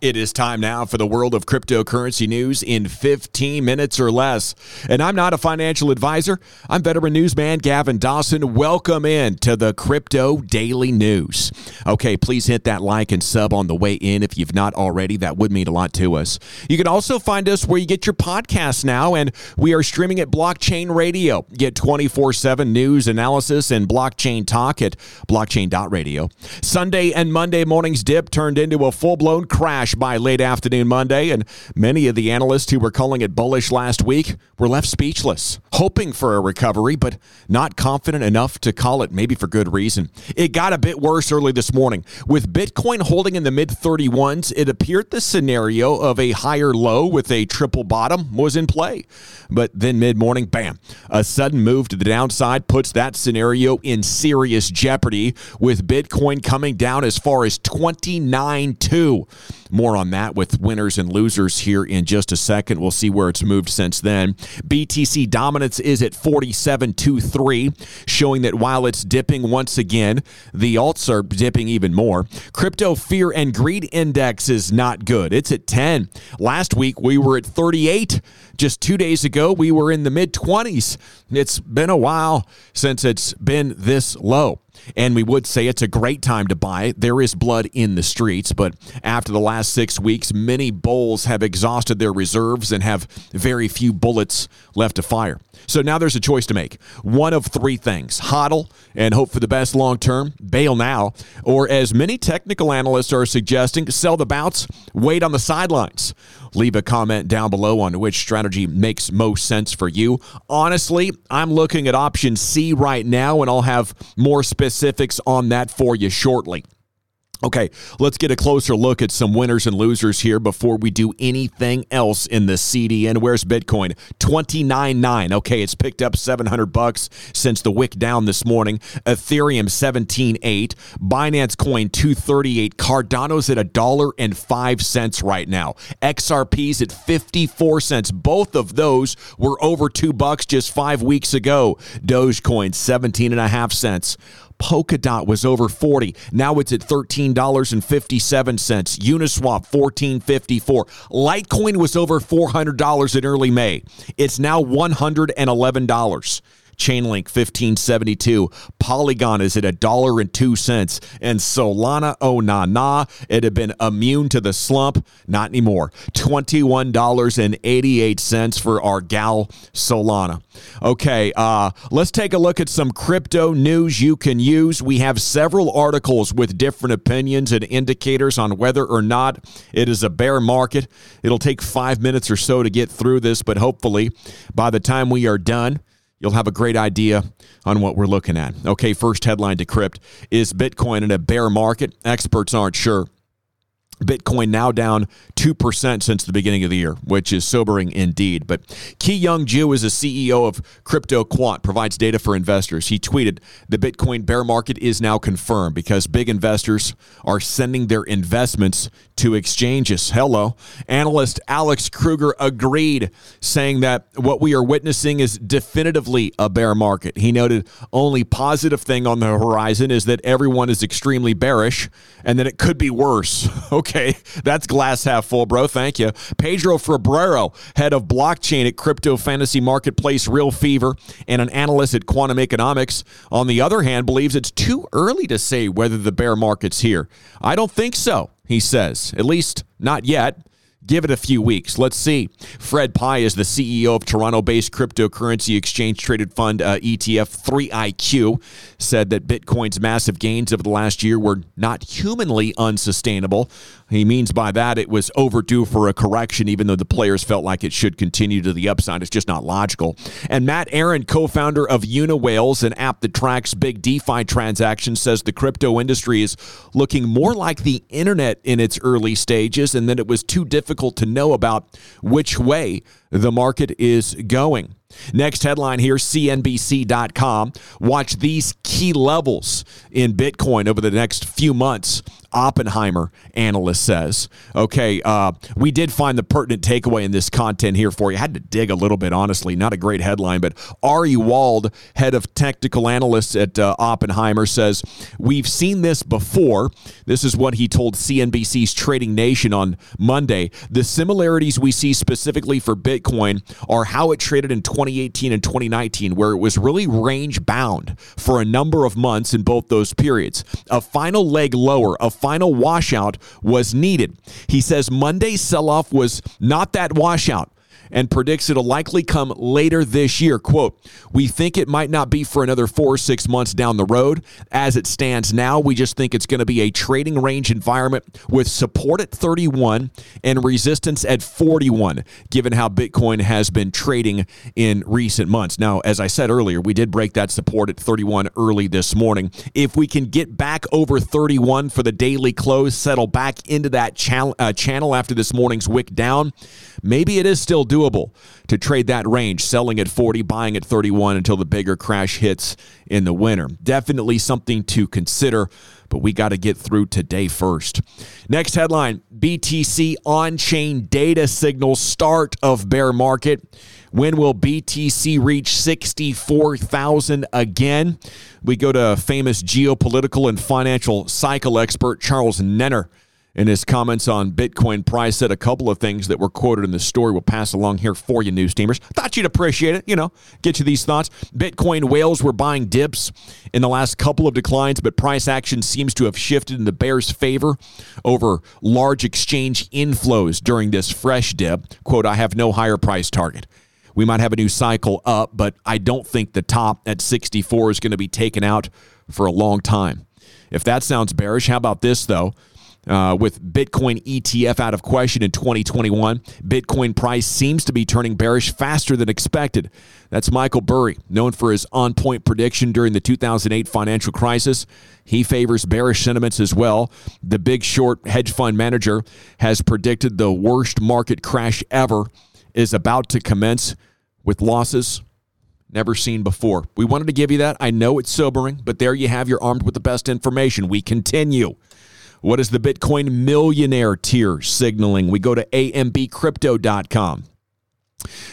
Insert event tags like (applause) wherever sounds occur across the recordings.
It is time now for the world of cryptocurrency news in 15 minutes or less. And I'm not a financial advisor. I'm veteran newsman Gavin Dawson. Welcome in to the Crypto Daily News. Okay, please hit that like and sub on the way in if you've not already. That would mean a lot to us. You can also find us where you get your podcasts now, and we are streaming at Blockchain Radio. Get 24 7 news analysis and blockchain talk at blockchain.radio. Sunday and Monday morning's dip turned into a full blown crash crash by late afternoon Monday, and many of the analysts who were calling it bullish last week were left speechless, hoping for a recovery, but not confident enough to call it, maybe for good reason. It got a bit worse early this morning. With Bitcoin holding in the mid 31s, it appeared the scenario of a higher low with a triple bottom was in play. But then mid morning, bam, a sudden move to the downside puts that scenario in serious jeopardy, with Bitcoin coming down as far as 29.2. More on that with winners and losers here in just a second. We'll see where it's moved since then. BTC dominance is at 47.23, showing that while it's dipping once again, the alts are dipping even more. Crypto fear and greed index is not good. It's at 10. Last week we were at 38. Just two days ago, we were in the mid 20s. It's been a while since it's been this low. And we would say it's a great time to buy. There is blood in the streets, but after the last six weeks, many bulls have exhausted their reserves and have very few bullets left to fire. So now there's a choice to make. One of three things hodl and hope for the best long term, bail now, or as many technical analysts are suggesting, sell the bounce, wait on the sidelines. Leave a comment down below on which strategy makes most sense for you. Honestly, I'm looking at option C right now, and I'll have more specifics on that for you shortly. Okay, let's get a closer look at some winners and losers here before we do anything else in the CDN. Where's Bitcoin? 29.9. Okay, it's picked up 700 bucks since the wick down this morning. Ethereum 17.8. Binance Coin 238. Cardano's at a dollar and five cents right now. XRP's at 54 cents. Both of those were over two bucks just five weeks ago. Dogecoin 17 and a half cents. Polkadot was over 40. Now it's at $13.57. Uniswap 1454. Litecoin was over $400 in early May. It's now $111. Chainlink 1572. Polygon is at a dollar and two cents. And Solana, oh nah nah, it had been immune to the slump. Not anymore. $21.88 for our gal Solana. Okay, uh, let's take a look at some crypto news you can use. We have several articles with different opinions and indicators on whether or not it is a bear market. It'll take five minutes or so to get through this, but hopefully by the time we are done, you'll have a great idea on what we're looking at. Okay, first headline Decrypt Is Bitcoin in a bear market? Experts aren't sure. Bitcoin now down 2% since the beginning of the year, which is sobering indeed. But Ki Young Ju is a CEO of Crypto Quant, provides data for investors. He tweeted, The Bitcoin bear market is now confirmed because big investors are sending their investments to exchanges. Hello. Analyst Alex Kruger agreed, saying that what we are witnessing is definitively a bear market. He noted, Only positive thing on the horizon is that everyone is extremely bearish and that it could be worse. (laughs) Okay. Okay, (laughs) that's glass half full, bro. Thank you. Pedro Febrero, head of blockchain at crypto fantasy marketplace RealFevr and an analyst at Quantum Economics, on the other hand, believes it's too early to say whether the bear market's here. I don't think so, he says. At least not yet. Give it a few weeks. Let's see. Fred Pye is the CEO of Toronto based cryptocurrency exchange traded fund uh, ETF 3IQ, said that Bitcoin's massive gains over the last year were not humanly unsustainable. He means by that it was overdue for a correction, even though the players felt like it should continue to the upside. It's just not logical. And Matt Aaron, co founder of UniWhales, an app that tracks big DeFi transactions, says the crypto industry is looking more like the internet in its early stages and that it was too difficult to know about which way the market is going. Next headline here CNBC.com. Watch these key levels in Bitcoin over the next few months. Oppenheimer analyst says. Okay, uh, we did find the pertinent takeaway in this content here for you. I had to dig a little bit, honestly. Not a great headline, but Ari Wald, head of technical analysts at uh, Oppenheimer, says we've seen this before. This is what he told CNBC's Trading Nation on Monday. The similarities we see specifically for Bitcoin are how it traded in 2018 and 2019, where it was really range bound for a number of months in both those periods. A final leg lower, a final washout was needed. He says Monday's sell off was not that washout and predicts it'll likely come later this year. Quote, We think it might not be for another four or six months down the road. As it stands now, we just think it's going to be a trading range environment with support at 31 and resistance at 41, given how Bitcoin has been trading in recent months. Now, as I said earlier, we did break that support at 31 early this morning. If we can get back over 31 for the daily close, settle back into that channel, uh, channel after this morning's wick down, maybe it is still doable to trade that range, selling at 40, buying at 31 until the bigger crash hits in the winter. Definitely something to consider, but we got to get through today first. Next headline BTC on chain data signals start of bear market. When will BTC reach 64,000 again? We go to famous geopolitical and financial cycle expert Charles Nenner in his comments on Bitcoin price said a couple of things that were quoted in the story. We'll pass along here for you, news teamers. Thought you'd appreciate it. You know, get you these thoughts. Bitcoin whales were buying dips in the last couple of declines, but price action seems to have shifted in the bears' favor over large exchange inflows during this fresh dip. Quote, I have no higher price target. We might have a new cycle up, but I don't think the top at 64 is going to be taken out for a long time. If that sounds bearish, how about this, though? Uh, with Bitcoin ETF out of question in 2021, Bitcoin price seems to be turning bearish faster than expected. That's Michael Burry, known for his on point prediction during the 2008 financial crisis. He favors bearish sentiments as well. The big short hedge fund manager has predicted the worst market crash ever is about to commence with losses never seen before. We wanted to give you that. I know it's sobering, but there you have. You're armed with the best information. We continue. What is the Bitcoin millionaire tier signaling? We go to ambcrypto.com.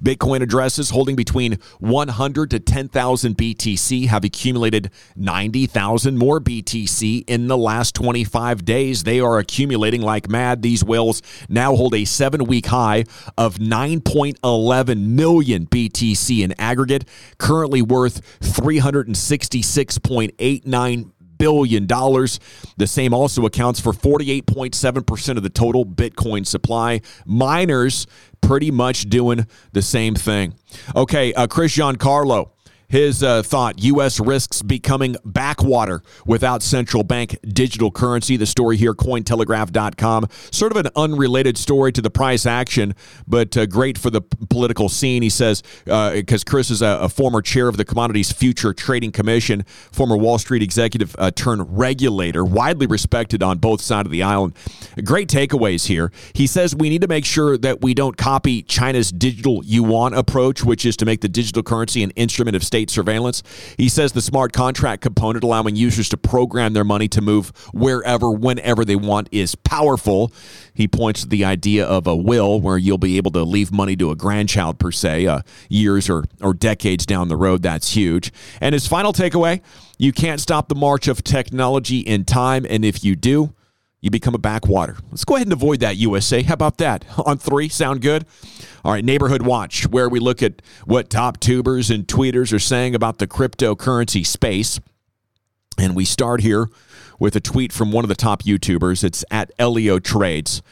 Bitcoin addresses holding between 100 to 10,000 BTC have accumulated 90,000 more BTC in the last 25 days. They are accumulating like mad. These whales now hold a seven week high of 9.11 million BTC in aggregate, currently worth 366.89 billion dollars. The same also accounts for 48.7% of the total Bitcoin supply. Miners pretty much doing the same thing. Okay, uh, Chris Giancarlo his uh, thought U.S. risks becoming backwater without central bank digital currency. The story here, Cointelegraph.com. Sort of an unrelated story to the price action, but uh, great for the political scene. He says, because uh, Chris is a, a, former chair of the Commodities Future Trading Commission, former Wall Street executive uh, turned regulator, widely respected on both sides of the island. Great takeaways here. He says we need to make sure that we don't copy China's digital yuan approach, which is to make the digital currency an instrument of state state surveillance. He says the smart contract component allowing users to program their money to move wherever, whenever they want is powerful. He points to the idea of a will where you'll be able to leave money to a grandchild, per se, uh, years or, or decades down the road. That's huge. And his final takeaway you can't stop the march of technology in time. And if you do, you become a backwater. Let's go ahead and avoid that, USA. How about that? On three, sound good? All right, Neighborhood Watch, where we look at what top tubers and tweeters are saying about the cryptocurrency space. And we start here with a tweet from one of the top YouTubers. It's at Ellio Trades.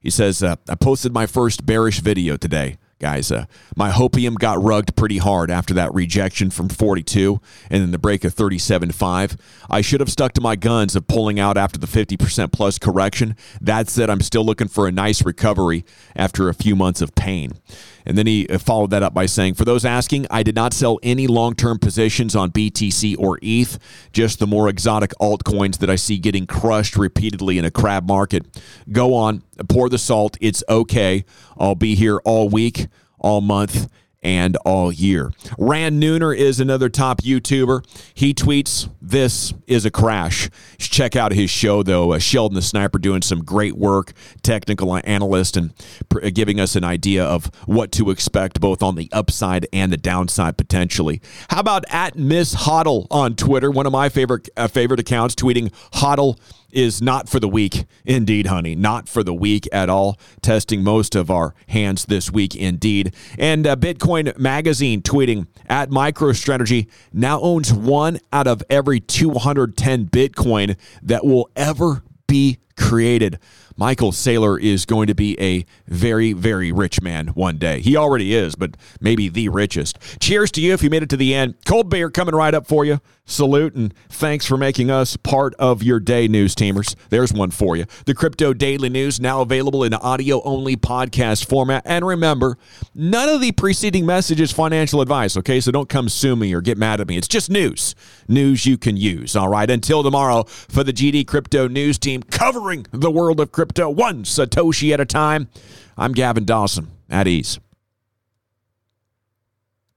He says, uh, I posted my first bearish video today guys. Uh, my hopium got rugged pretty hard after that rejection from 42 and then the break of 37.5. I should have stuck to my guns of pulling out after the 50% plus correction. That said, I'm still looking for a nice recovery after a few months of pain. And then he uh, followed that up by saying, For those asking, I did not sell any long term positions on BTC or ETH, just the more exotic altcoins that I see getting crushed repeatedly in a crab market. Go on, pour the salt. It's okay. I'll be here all week, all month, and all year. Ran Neuner is another top YouTuber. He tweets, This is a crash. Check out his show, though. Uh, Sheldon the Sniper doing some great work, technical analyst, and pr- uh, giving us an idea of what to expect both on the upside and the downside potentially. How about at Miss Hodl on Twitter? One of my favorite, uh, favorite accounts tweeting Hodl is not for the weak. Indeed, honey, not for the weak at all. Testing most of our hands this week, indeed. And uh, Bitcoin Magazine tweeting at MicroStrategy now owns one out of every 210 Bitcoin that will ever be created. Michael Saylor is going to be a very, very rich man one day. He already is, but maybe the richest. Cheers to you if you made it to the end. Cold beer coming right up for you. Salute and thanks for making us part of your day, news teamers. There's one for you. The Crypto Daily News now available in audio only podcast format. And remember, none of the preceding message is financial advice, okay? So don't come sue me or get mad at me. It's just news. News you can use, all right? Until tomorrow, for the GD Crypto News team covering the world of crypto one Satoshi at a time, I'm Gavin Dawson. At ease.